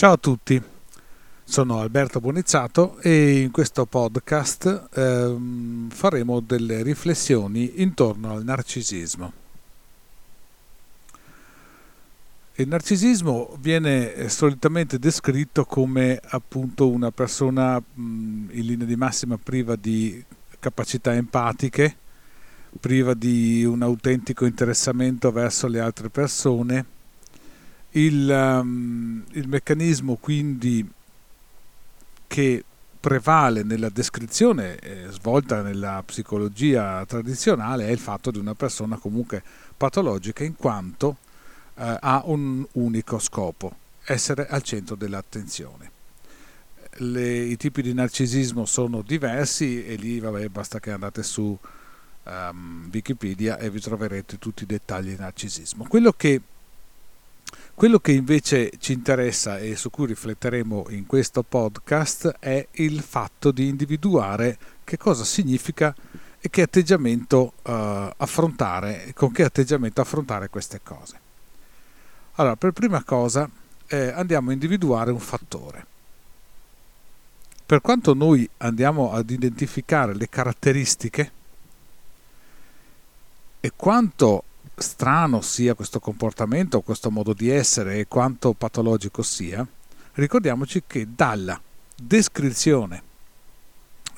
Ciao a tutti, sono Alberto Bonizzato e in questo podcast ehm, faremo delle riflessioni intorno al narcisismo. Il narcisismo viene solitamente descritto come appunto una persona mh, in linea di massima priva di capacità empatiche, priva di un autentico interessamento verso le altre persone il, um, il meccanismo quindi che prevale nella descrizione eh, svolta nella psicologia tradizionale è il fatto di una persona comunque patologica in quanto eh, ha un unico scopo, essere al centro dell'attenzione. Le, I tipi di narcisismo sono diversi e lì vabbè, basta che andate su um, Wikipedia e vi troverete tutti i dettagli di narcisismo. Quello che quello che invece ci interessa e su cui rifletteremo in questo podcast è il fatto di individuare che cosa significa e che atteggiamento uh, affrontare, con che atteggiamento affrontare queste cose. Allora, per prima cosa eh, andiamo a individuare un fattore. Per quanto noi andiamo ad identificare le caratteristiche e quanto strano sia questo comportamento, questo modo di essere e quanto patologico sia, ricordiamoci che dalla descrizione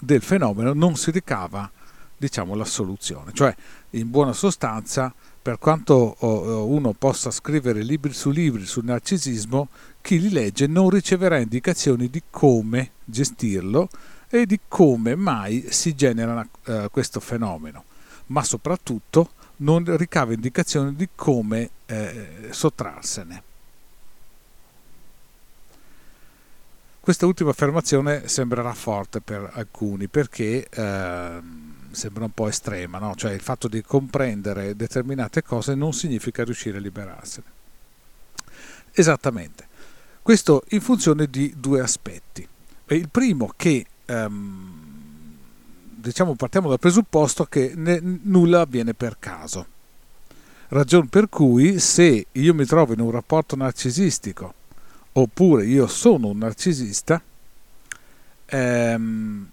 del fenomeno non si ricava diciamo la soluzione, cioè in buona sostanza per quanto uno possa scrivere libri su libri sul narcisismo, chi li legge non riceverà indicazioni di come gestirlo e di come mai si genera uh, questo fenomeno, ma soprattutto non ricava indicazioni di come eh, sottrarsene. Questa ultima affermazione sembrerà forte per alcuni perché eh, sembra un po' estrema, no? cioè il fatto di comprendere determinate cose non significa riuscire a liberarsene. Esattamente. Questo in funzione di due aspetti. Il primo che ehm, diciamo partiamo dal presupposto che ne, nulla avviene per caso. Ragione per cui se io mi trovo in un rapporto narcisistico oppure io sono un narcisista, ehm,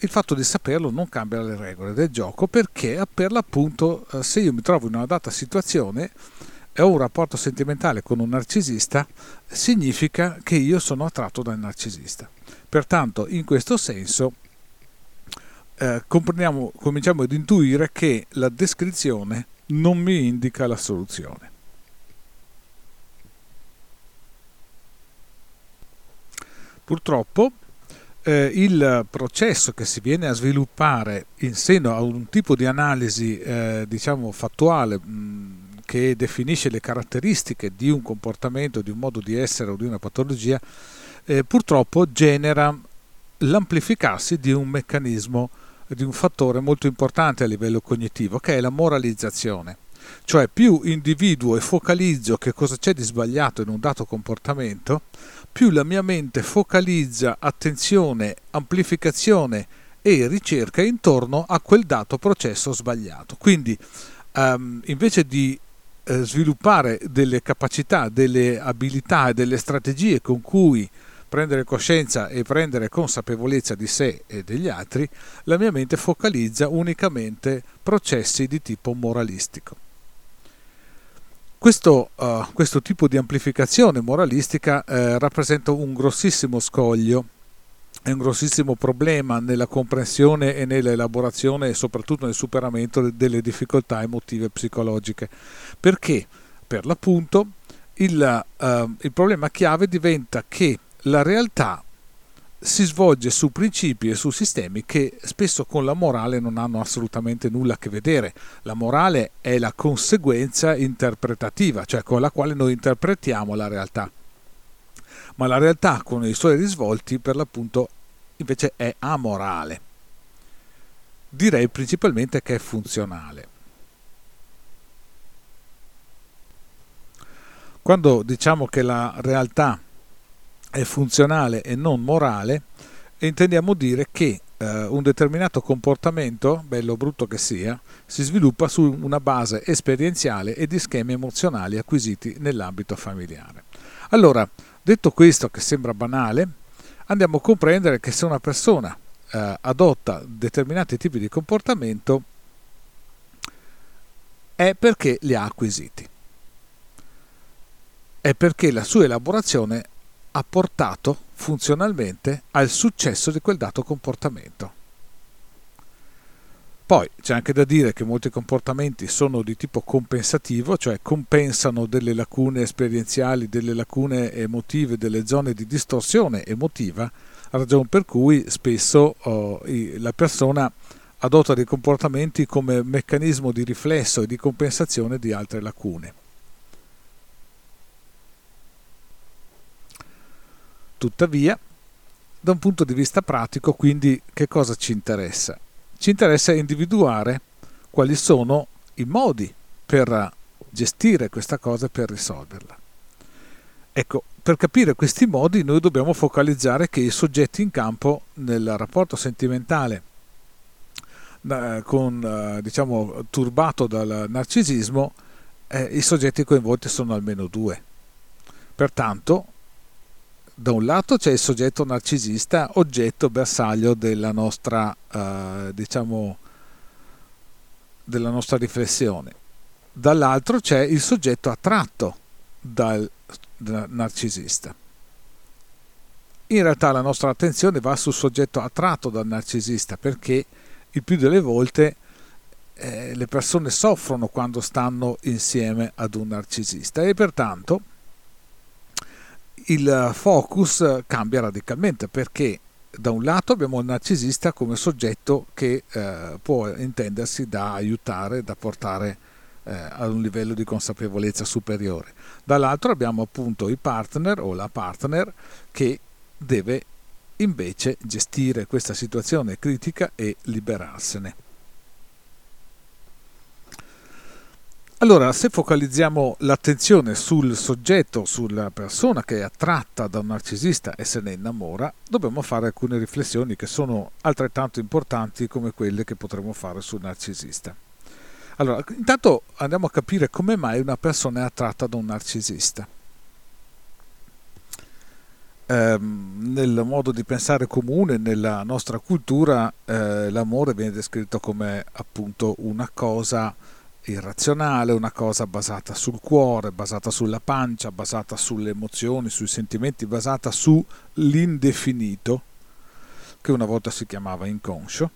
il fatto di saperlo non cambia le regole del gioco perché per l'appunto eh, se io mi trovo in una data situazione e ho un rapporto sentimentale con un narcisista, significa che io sono attratto dal narcisista. Pertanto, in questo senso, eh, cominciamo ad intuire che la descrizione non mi indica la soluzione. Purtroppo eh, il processo che si viene a sviluppare in seno a un tipo di analisi eh, diciamo fattuale mh, che definisce le caratteristiche di un comportamento, di un modo di essere o di una patologia, eh, purtroppo genera l'amplificarsi di un meccanismo di un fattore molto importante a livello cognitivo, che è la moralizzazione. Cioè più individuo e focalizzo che cosa c'è di sbagliato in un dato comportamento, più la mia mente focalizza attenzione, amplificazione e ricerca intorno a quel dato processo sbagliato. Quindi um, invece di eh, sviluppare delle capacità, delle abilità e delle strategie con cui prendere coscienza e prendere consapevolezza di sé e degli altri, la mia mente focalizza unicamente processi di tipo moralistico. Questo, uh, questo tipo di amplificazione moralistica uh, rappresenta un grossissimo scoglio è un grossissimo problema nella comprensione e nell'elaborazione e soprattutto nel superamento delle difficoltà emotive e psicologiche. Perché? Per l'appunto il, uh, il problema chiave diventa che la realtà si svolge su principi e su sistemi che spesso con la morale non hanno assolutamente nulla a che vedere. La morale è la conseguenza interpretativa, cioè con la quale noi interpretiamo la realtà. Ma la realtà con i suoi risvolti per l'appunto invece è amorale. Direi principalmente che è funzionale. Quando diciamo che la realtà è funzionale e non morale, intendiamo dire che eh, un determinato comportamento, bello o brutto che sia, si sviluppa su una base esperienziale e di schemi emozionali acquisiti nell'ambito familiare. Allora, Detto questo, che sembra banale, andiamo a comprendere che se una persona eh, adotta determinati tipi di comportamento è perché li ha acquisiti. È perché la sua elaborazione ha portato funzionalmente al successo di quel dato comportamento. Poi c'è anche da dire che molti comportamenti sono di tipo compensativo, cioè compensano delle lacune esperienziali, delle lacune emotive, delle zone di distorsione emotiva, ragione per cui spesso oh, la persona adotta dei comportamenti come meccanismo di riflesso e di compensazione di altre lacune. Tuttavia, da un punto di vista pratico, quindi, che cosa ci interessa? ci interessa individuare quali sono i modi per gestire questa cosa e per risolverla. Ecco, per capire questi modi noi dobbiamo focalizzare che i soggetti in campo nel rapporto sentimentale con, diciamo, turbato dal narcisismo, eh, i soggetti coinvolti sono almeno due. Pertanto, da un lato c'è il soggetto narcisista, oggetto bersaglio della nostra, eh, diciamo, della nostra riflessione. Dall'altro c'è il soggetto attratto dal, dal narcisista. In realtà la nostra attenzione va sul soggetto attratto dal narcisista perché il più delle volte eh, le persone soffrono quando stanno insieme ad un narcisista e pertanto il focus cambia radicalmente perché da un lato abbiamo il narcisista come soggetto che eh, può intendersi da aiutare, da portare eh, ad un livello di consapevolezza superiore. Dall'altro abbiamo appunto il partner o la partner che deve invece gestire questa situazione critica e liberarsene. Allora, se focalizziamo l'attenzione sul soggetto, sulla persona che è attratta da un narcisista e se ne innamora, dobbiamo fare alcune riflessioni che sono altrettanto importanti come quelle che potremmo fare sul narcisista. Allora, intanto andiamo a capire come mai una persona è attratta da un narcisista. Ehm, nel modo di pensare comune, nella nostra cultura, eh, l'amore viene descritto come appunto una cosa irrazionale, una cosa basata sul cuore, basata sulla pancia, basata sulle emozioni, sui sentimenti, basata sull'indefinito, che una volta si chiamava inconscio,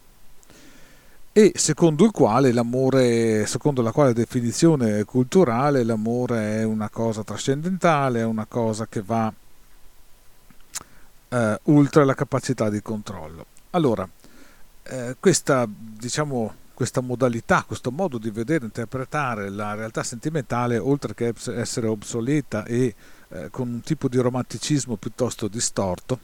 e secondo il quale l'amore, secondo la quale definizione culturale, l'amore è una cosa trascendentale, è una cosa che va eh, oltre la capacità di controllo. Allora, eh, questa diciamo questa modalità, questo modo di vedere interpretare la realtà sentimentale, oltre che essere obsoleta e eh, con un tipo di romanticismo piuttosto distorto,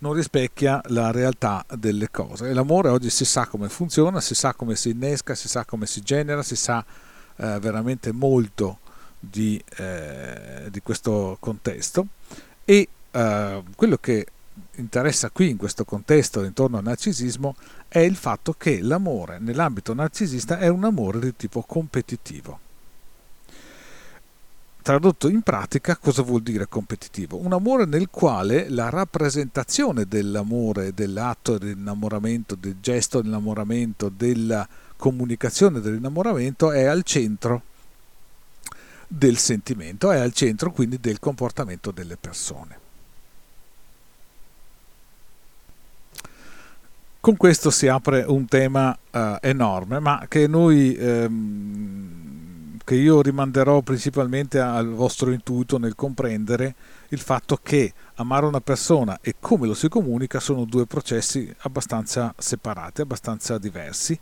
non rispecchia la realtà delle cose. E l'amore oggi si sa come funziona, si sa come si innesca, si sa come si genera, si sa eh, veramente molto di, eh, di, questo contesto e eh, quello che interessa qui in questo contesto intorno al narcisismo è il fatto che l'amore nell'ambito narcisista è un amore di tipo competitivo. Tradotto in pratica, cosa vuol dire competitivo? Un amore nel quale la rappresentazione dell'amore, dell'atto dell'innamoramento, del gesto dell'innamoramento, della comunicazione dell'innamoramento è al centro del sentimento, è al centro quindi del comportamento delle persone. Con questo si apre un tema uh, enorme, ma che noi ehm, che io rimanderò principalmente al vostro intuito nel comprendere il fatto che amare una persona e come lo si comunica sono due processi abbastanza separati, abbastanza diversi.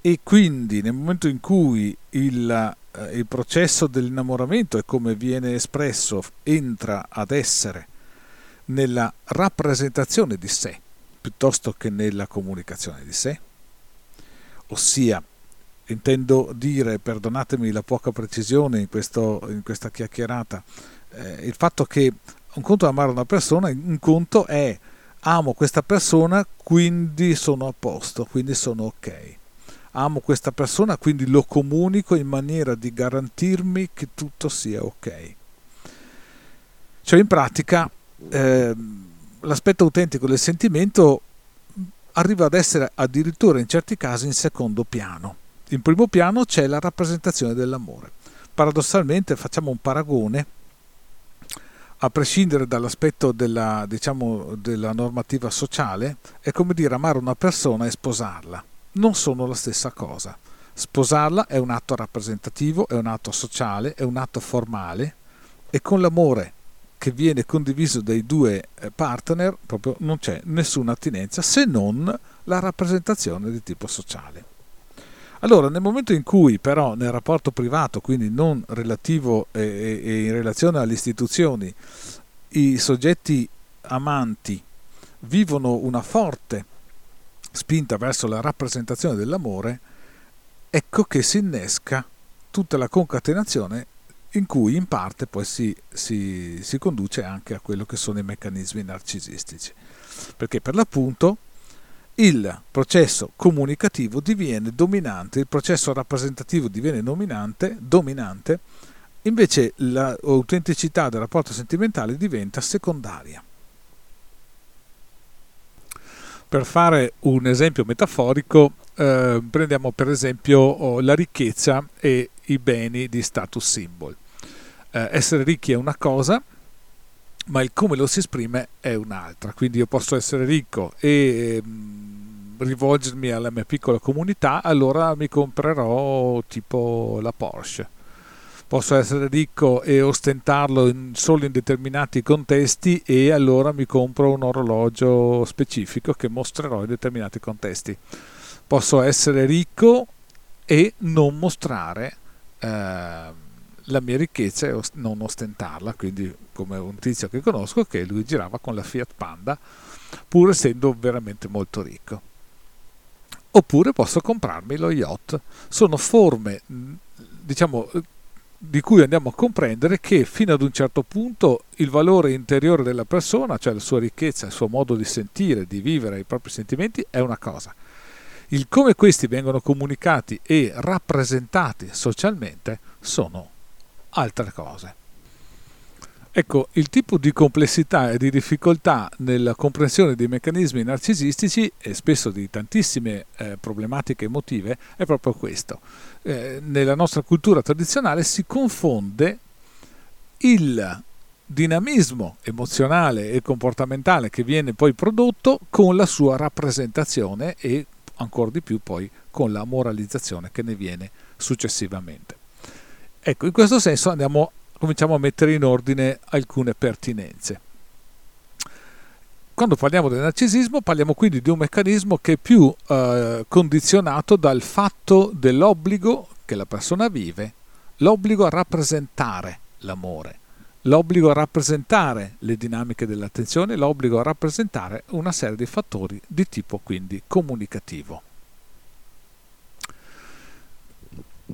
E quindi nel momento in cui il, eh, il processo dell'innamoramento e come viene espresso entra ad essere nella rappresentazione di sé piuttosto che nella comunicazione di sé? Ossia, intendo dire, perdonatemi la poca precisione in, questo, in questa chiacchierata, eh, il fatto che un conto è amare una persona, un conto è amo questa persona, quindi sono a posto, quindi sono ok. Amo questa persona, quindi lo comunico in maniera di garantirmi che tutto sia ok. Cioè in pratica eh, l'aspetto autentico del sentimento arriva ad essere addirittura in certi casi in secondo piano. In primo piano c'è la rappresentazione dell'amore. Paradossalmente facciamo un paragone, a prescindere dall'aspetto della, diciamo, della normativa sociale, è come dire amare una persona e sposarla. Non sono la stessa cosa. Sposarla è un atto rappresentativo, è un atto sociale, è un atto formale e con l'amore che viene condiviso dai due eh, partner proprio non c'è nessuna attinenza se non la rappresentazione di tipo sociale. Allora, nel momento in cui però nel rapporto privato, quindi non relativo e, e in relazione alle istituzioni, i soggetti amanti vivono una forte spinta verso la rappresentazione dell'amore, ecco che si innesca tutta la concatenazione in cui in parte poi si, si, si conduce anche a quello che sono i meccanismi narcisistici. Perché per l'appunto il processo comunicativo diviene dominante, il processo rappresentativo diviene dominante, dominante invece l'autenticità del rapporto sentimentale diventa secondaria. Per fare un esempio metaforico, eh, prendiamo per esempio oh, la ricchezza e i beni di status symbol. Eh, essere ricchi è una cosa, ma il come lo si esprime è un'altra. Quindi io posso essere ricco e ehm, rivolgermi alla mia piccola comunità, allora mi comprerò tipo la Porsche. Posso essere ricco e ostentarlo in, solo in determinati contesti e allora mi compro un orologio specifico che mostrerò in determinati contesti. Posso essere ricco e non mostrare eh, la mia ricchezza e non ostentarla, quindi come un tizio che conosco che lui girava con la Fiat Panda pur essendo veramente molto ricco. Oppure posso comprarmi lo yacht. Sono forme, diciamo, di cui andiamo a comprendere che fino ad un certo punto il valore interiore della persona, cioè la sua ricchezza, il suo modo di sentire, di vivere i propri sentimenti, è una cosa. Il come questi vengono comunicati e rappresentati socialmente sono altre cose. Ecco, il tipo di complessità e di difficoltà nella comprensione dei meccanismi narcisistici e spesso di tantissime eh, problematiche emotive è proprio questo. Eh, nella nostra cultura tradizionale si confonde il dinamismo emozionale e comportamentale che viene poi prodotto con la sua rappresentazione e ancora di più poi con la moralizzazione che ne viene successivamente. Ecco, in questo senso andiamo, cominciamo a mettere in ordine alcune pertinenze. Quando parliamo del narcisismo parliamo quindi di un meccanismo che è più eh, condizionato dal fatto dell'obbligo che la persona vive, l'obbligo a rappresentare l'amore, l'obbligo a rappresentare le dinamiche dell'attenzione, l'obbligo a rappresentare una serie di fattori di tipo quindi comunicativo.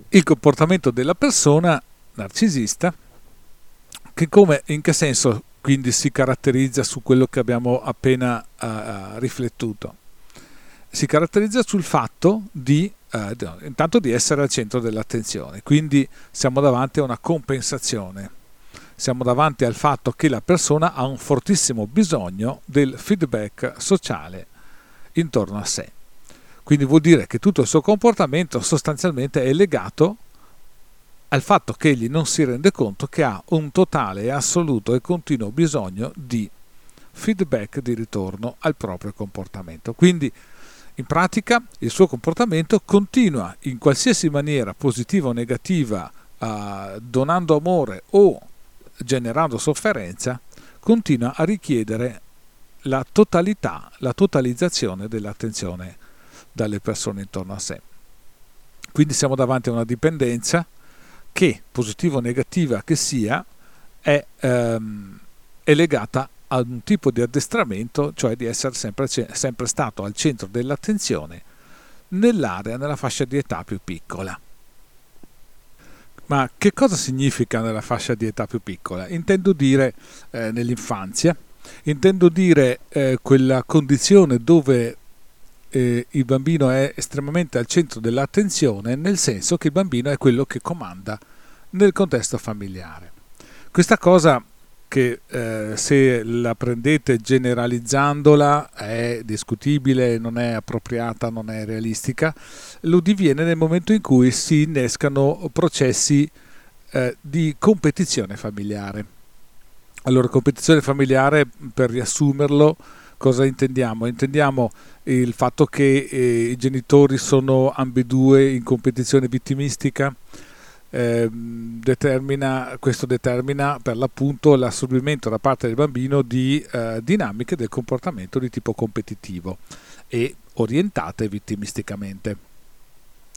Il comportamento della persona narcisista, che come, in che senso quindi si caratterizza su quello che abbiamo appena uh, riflettuto? Si caratterizza sul fatto di, uh, intanto di essere al centro dell'attenzione, quindi siamo davanti a una compensazione, siamo davanti al fatto che la persona ha un fortissimo bisogno del feedback sociale intorno a sé. Quindi vuol dire che tutto il suo comportamento sostanzialmente è legato al fatto che egli non si rende conto che ha un totale, assoluto e continuo bisogno di feedback di ritorno al proprio comportamento. Quindi in pratica il suo comportamento continua in qualsiasi maniera positiva o negativa, eh, donando amore o generando sofferenza, continua a richiedere la totalità, la totalizzazione dell'attenzione dalle persone intorno a sé. Quindi siamo davanti a una dipendenza che, positiva o negativa che sia, è, ehm, è legata a un tipo di addestramento, cioè di essere sempre, sempre stato al centro dell'attenzione nell'area, nella fascia di età più piccola. Ma che cosa significa nella fascia di età più piccola? Intendo dire eh, nell'infanzia, intendo dire eh, quella condizione dove eh, il bambino è estremamente al centro dell'attenzione, nel senso che il bambino è quello che comanda nel contesto familiare. Questa cosa che eh, se la prendete generalizzandola è discutibile, non è appropriata, non è realistica, lo diviene nel momento in cui si innescano processi eh, di competizione familiare. Allora, competizione familiare, per riassumerlo, cosa intendiamo? Intendiamo il fatto che eh, i genitori sono ambedue in competizione vittimistica, eh, determina, questo determina per l'appunto l'assorbimento da parte del bambino di eh, dinamiche del comportamento di tipo competitivo e orientate vittimisticamente.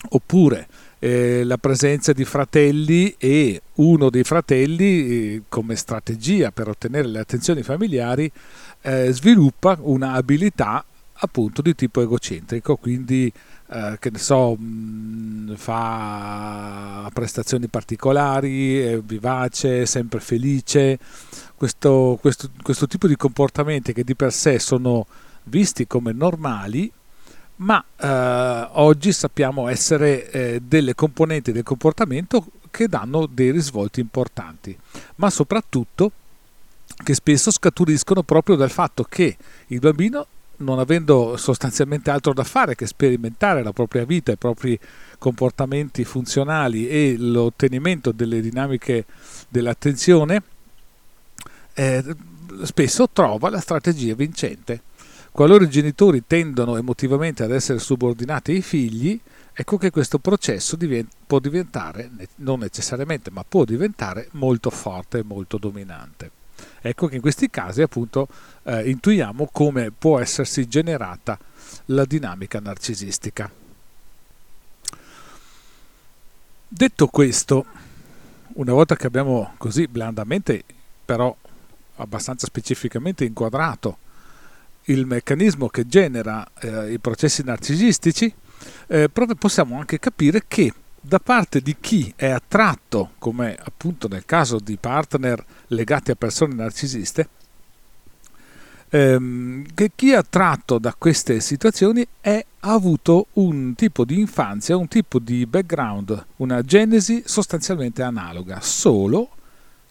Oppure eh, la presenza di fratelli e uno dei fratelli, eh, come strategia per ottenere le attenzioni familiari, eh, sviluppa una abilità appunto di tipo egocentrico, quindi eh, che ne so, mh, mm, fa prestazioni particolari, è vivace, sempre felice, questo, questo, questo tipo di comportamenti che di per sé sono visti come normali, ma eh, oggi sappiamo essere eh, delle componenti del comportamento che danno dei risvolti importanti, ma soprattutto che spesso scaturiscono proprio dal fatto che il bambino non avendo sostanzialmente altro da fare che sperimentare la propria vita, i propri comportamenti funzionali e l'ottenimento delle dinamiche dell'attenzione, eh, spesso trova la strategia vincente. Qualora i genitori tendono emotivamente ad essere subordinati ai figli, ecco che questo processo divent- può diventare, non necessariamente, ma può diventare molto forte e molto dominante. Ecco che in questi casi appunto eh, intuiamo come può essersi generata la dinamica narcisistica. Detto questo, una volta che abbiamo così blandamente, però abbastanza specificamente inquadrato il meccanismo che genera eh, i processi narcisistici, eh, possiamo anche capire che da parte di chi è attratto, come appunto nel caso di partner legati a persone narcisiste, ehm, che chi è attratto da queste situazioni è, ha avuto un tipo di infanzia, un tipo di background, una genesi sostanzialmente analoga, solo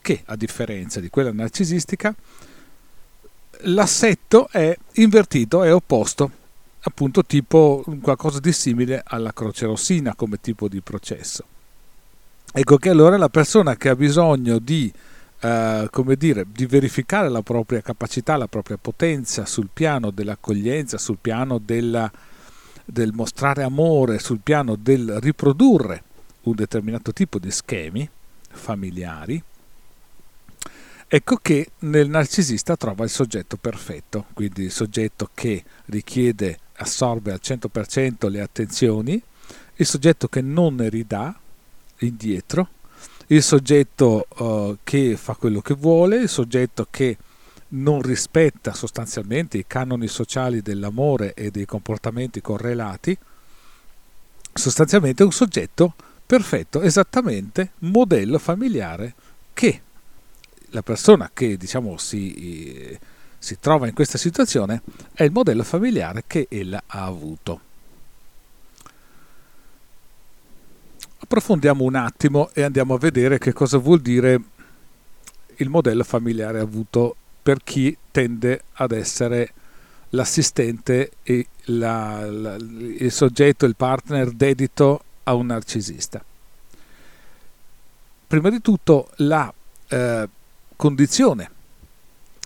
che a differenza di quella narcisistica, l'assetto è invertito, è opposto appunto tipo qualcosa di simile alla croce rossina come tipo di processo. Ecco che allora la persona che ha bisogno di, eh, come dire, di verificare la propria capacità, la propria potenza sul piano dell'accoglienza, sul piano della, del mostrare amore, sul piano del riprodurre un determinato tipo di schemi familiari, Ecco che nel narcisista trova il soggetto perfetto, quindi il soggetto che richiede assorbe al 100% le attenzioni, il soggetto che non ne ridà indietro, il soggetto uh, che fa quello che vuole, il soggetto che non rispetta sostanzialmente i canoni sociali dell'amore e dei comportamenti correlati, sostanzialmente un soggetto perfetto, esattamente modello familiare che la persona che diciamo si si trova in questa situazione è il modello familiare che ella ha avuto. Approfondiamo un attimo e andiamo a vedere che cosa vuol dire il modello familiare avuto per chi tende ad essere l'assistente e la, la, il soggetto, il partner dedito a un narcisista. Prima di tutto la eh, condizione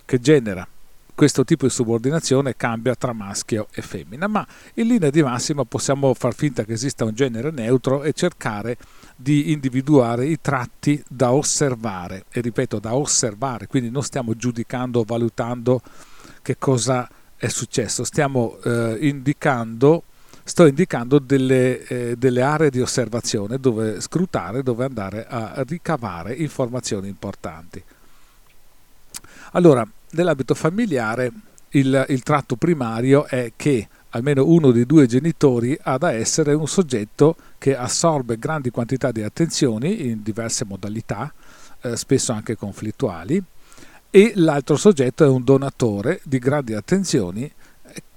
che genera questo tipo di subordinazione cambia tra maschio e femmina, ma in linea di massima possiamo far finta che esista un genere neutro e cercare di individuare i tratti da osservare, e ripeto da osservare, quindi non stiamo giudicando o valutando che cosa è successo, stiamo eh, indicando sto indicando delle, eh, delle, aree di osservazione dove scrutare, dove andare a ricavare informazioni importanti. Allora, nell'ambito familiare il, il tratto primario è che almeno uno dei due genitori ha da essere un soggetto che assorbe grandi quantità di attenzioni in diverse modalità, eh, spesso anche conflittuali, e l'altro soggetto è un donatore di grandi attenzioni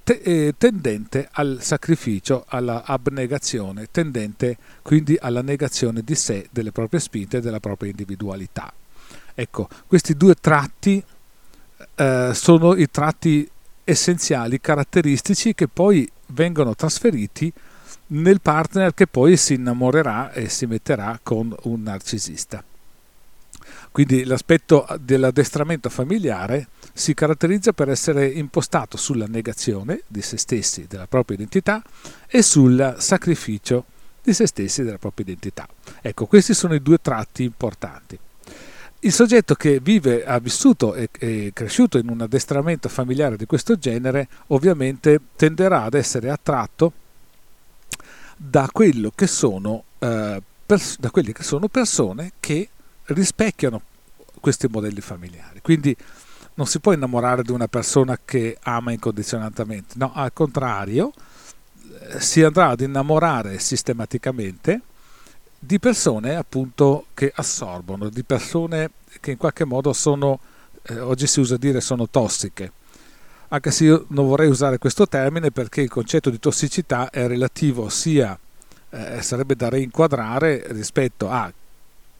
te- eh, tendente al sacrificio, alla abnegazione, tendente quindi alla negazione di sé, delle proprie spinte della propria individualità. Ecco, questi due tratti eh, sono i tratti essenziali, caratteristici che poi vengono trasferiti nel partner che poi si innamorerà e si metterà con un narcisista. Quindi l'aspetto dell'addestramento familiare si caratterizza per essere impostato sulla negazione di se stessi, della propria identità e sul sacrificio di se stessi della propria identità. Ecco, questi sono i due tratti importanti. Il soggetto che vive, ha vissuto e è cresciuto in un addestramento familiare di questo genere ovviamente tenderà ad essere attratto da, che sono, eh, pers- da quelle che sono persone che rispecchiano questi modelli familiari. Quindi non si può innamorare di una persona che ama incondizionatamente, no, al contrario, eh, si andrà ad innamorare sistematicamente di persone appunto che assorbono, di persone che in qualche modo sono, eh, oggi si usa dire sono tossiche, anche se io non vorrei usare questo termine perché il concetto di tossicità è relativo sia, eh, sarebbe da reinquadrare rispetto a,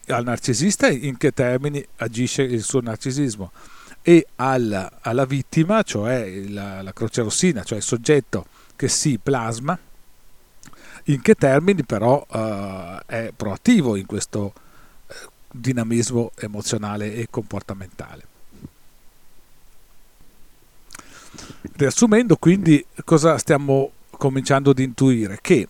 al narcisista in che termini agisce il suo narcisismo e alla, alla vittima, cioè la, la croce rossina, cioè il soggetto che si plasma in che termini però uh, è proattivo in questo uh, dinamismo emozionale e comportamentale. Riassumendo quindi cosa stiamo cominciando ad intuire? Che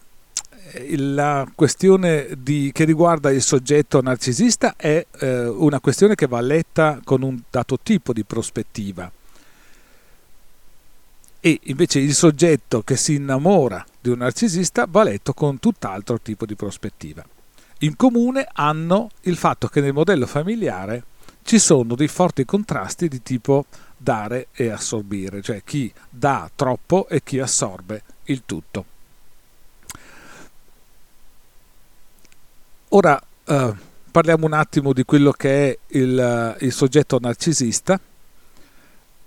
eh, la questione di, che riguarda il soggetto narcisista è eh, una questione che va letta con un dato tipo di prospettiva e invece il soggetto che si innamora di un narcisista va letto con tutt'altro tipo di prospettiva. In comune hanno il fatto che nel modello familiare ci sono dei forti contrasti di tipo dare e assorbire, cioè chi dà troppo e chi assorbe il tutto. Ora eh, parliamo un attimo di quello che è il, il soggetto narcisista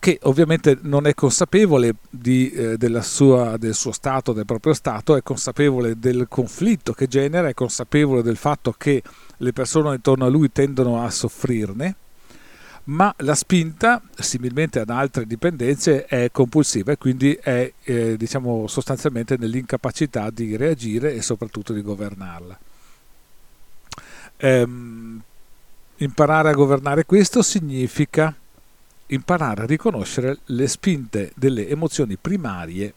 che ovviamente non è consapevole di, eh, sua, del suo stato, del proprio stato, è consapevole del conflitto che genera, è consapevole del fatto che le persone intorno a lui tendono a soffrirne, ma la spinta, similmente ad altre dipendenze, è compulsiva e quindi è eh, diciamo, sostanzialmente nell'incapacità di reagire e soprattutto di governarla. Ehm, imparare a governare questo significa imparare a riconoscere le spinte delle emozioni primarie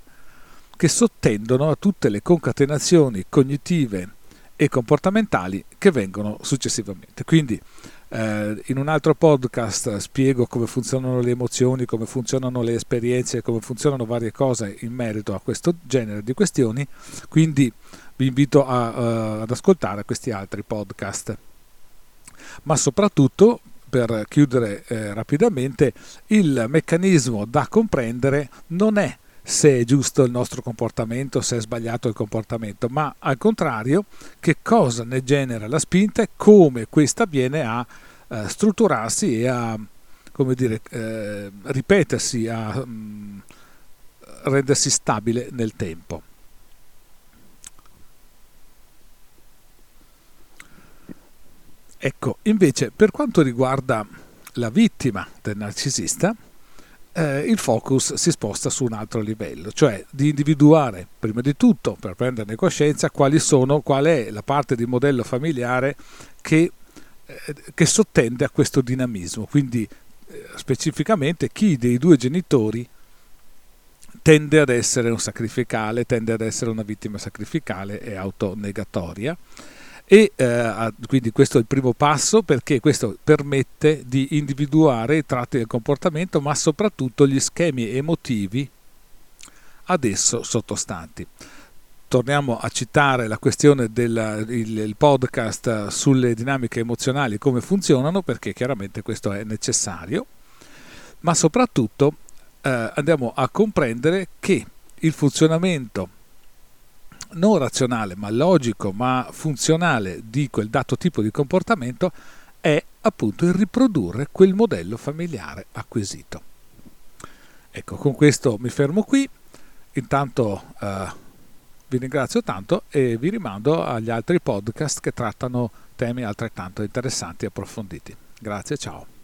che sottendono a tutte le concatenazioni cognitive e comportamentali che vengono successivamente. Quindi eh, in un altro podcast spiego come funzionano le emozioni, come funzionano le esperienze, come funzionano varie cose in merito a questo genere di questioni, quindi vi invito a, uh, ad ascoltare questi altri podcast. Ma soprattutto per chiudere eh, rapidamente, il meccanismo da comprendere non è se è giusto il nostro comportamento, se è sbagliato il comportamento, ma al contrario che cosa ne genera la spinta e come questa viene a eh, strutturarsi e a come dire, eh, ripetersi, a mh, mm, rendersi stabile nel tempo. Ecco, invece per quanto riguarda la vittima del narcisista, eh, il focus si sposta su un altro livello, cioè di individuare prima di tutto, per prenderne coscienza, quali sono, qual è la parte di modello familiare che, eh, che sottende a questo dinamismo, quindi eh, specificamente chi dei due genitori tende ad essere un sacrificale, tende ad essere una vittima sacrificale e autonegatoria e eh, quindi questo è il primo passo perché questo permette di individuare i tratti del comportamento ma soprattutto gli schemi emotivi ad esso sottostanti. Torniamo a citare la questione del podcast sulle dinamiche emozionali, come funzionano, perché chiaramente questo è necessario, ma soprattutto eh, andiamo a comprendere che il funzionamento non razionale ma logico ma funzionale di quel dato tipo di comportamento è appunto il riprodurre quel modello familiare acquisito. Ecco, con questo mi fermo qui, intanto eh, vi ringrazio tanto e vi rimando agli altri podcast che trattano temi altrettanto interessanti e approfonditi. Grazie, ciao.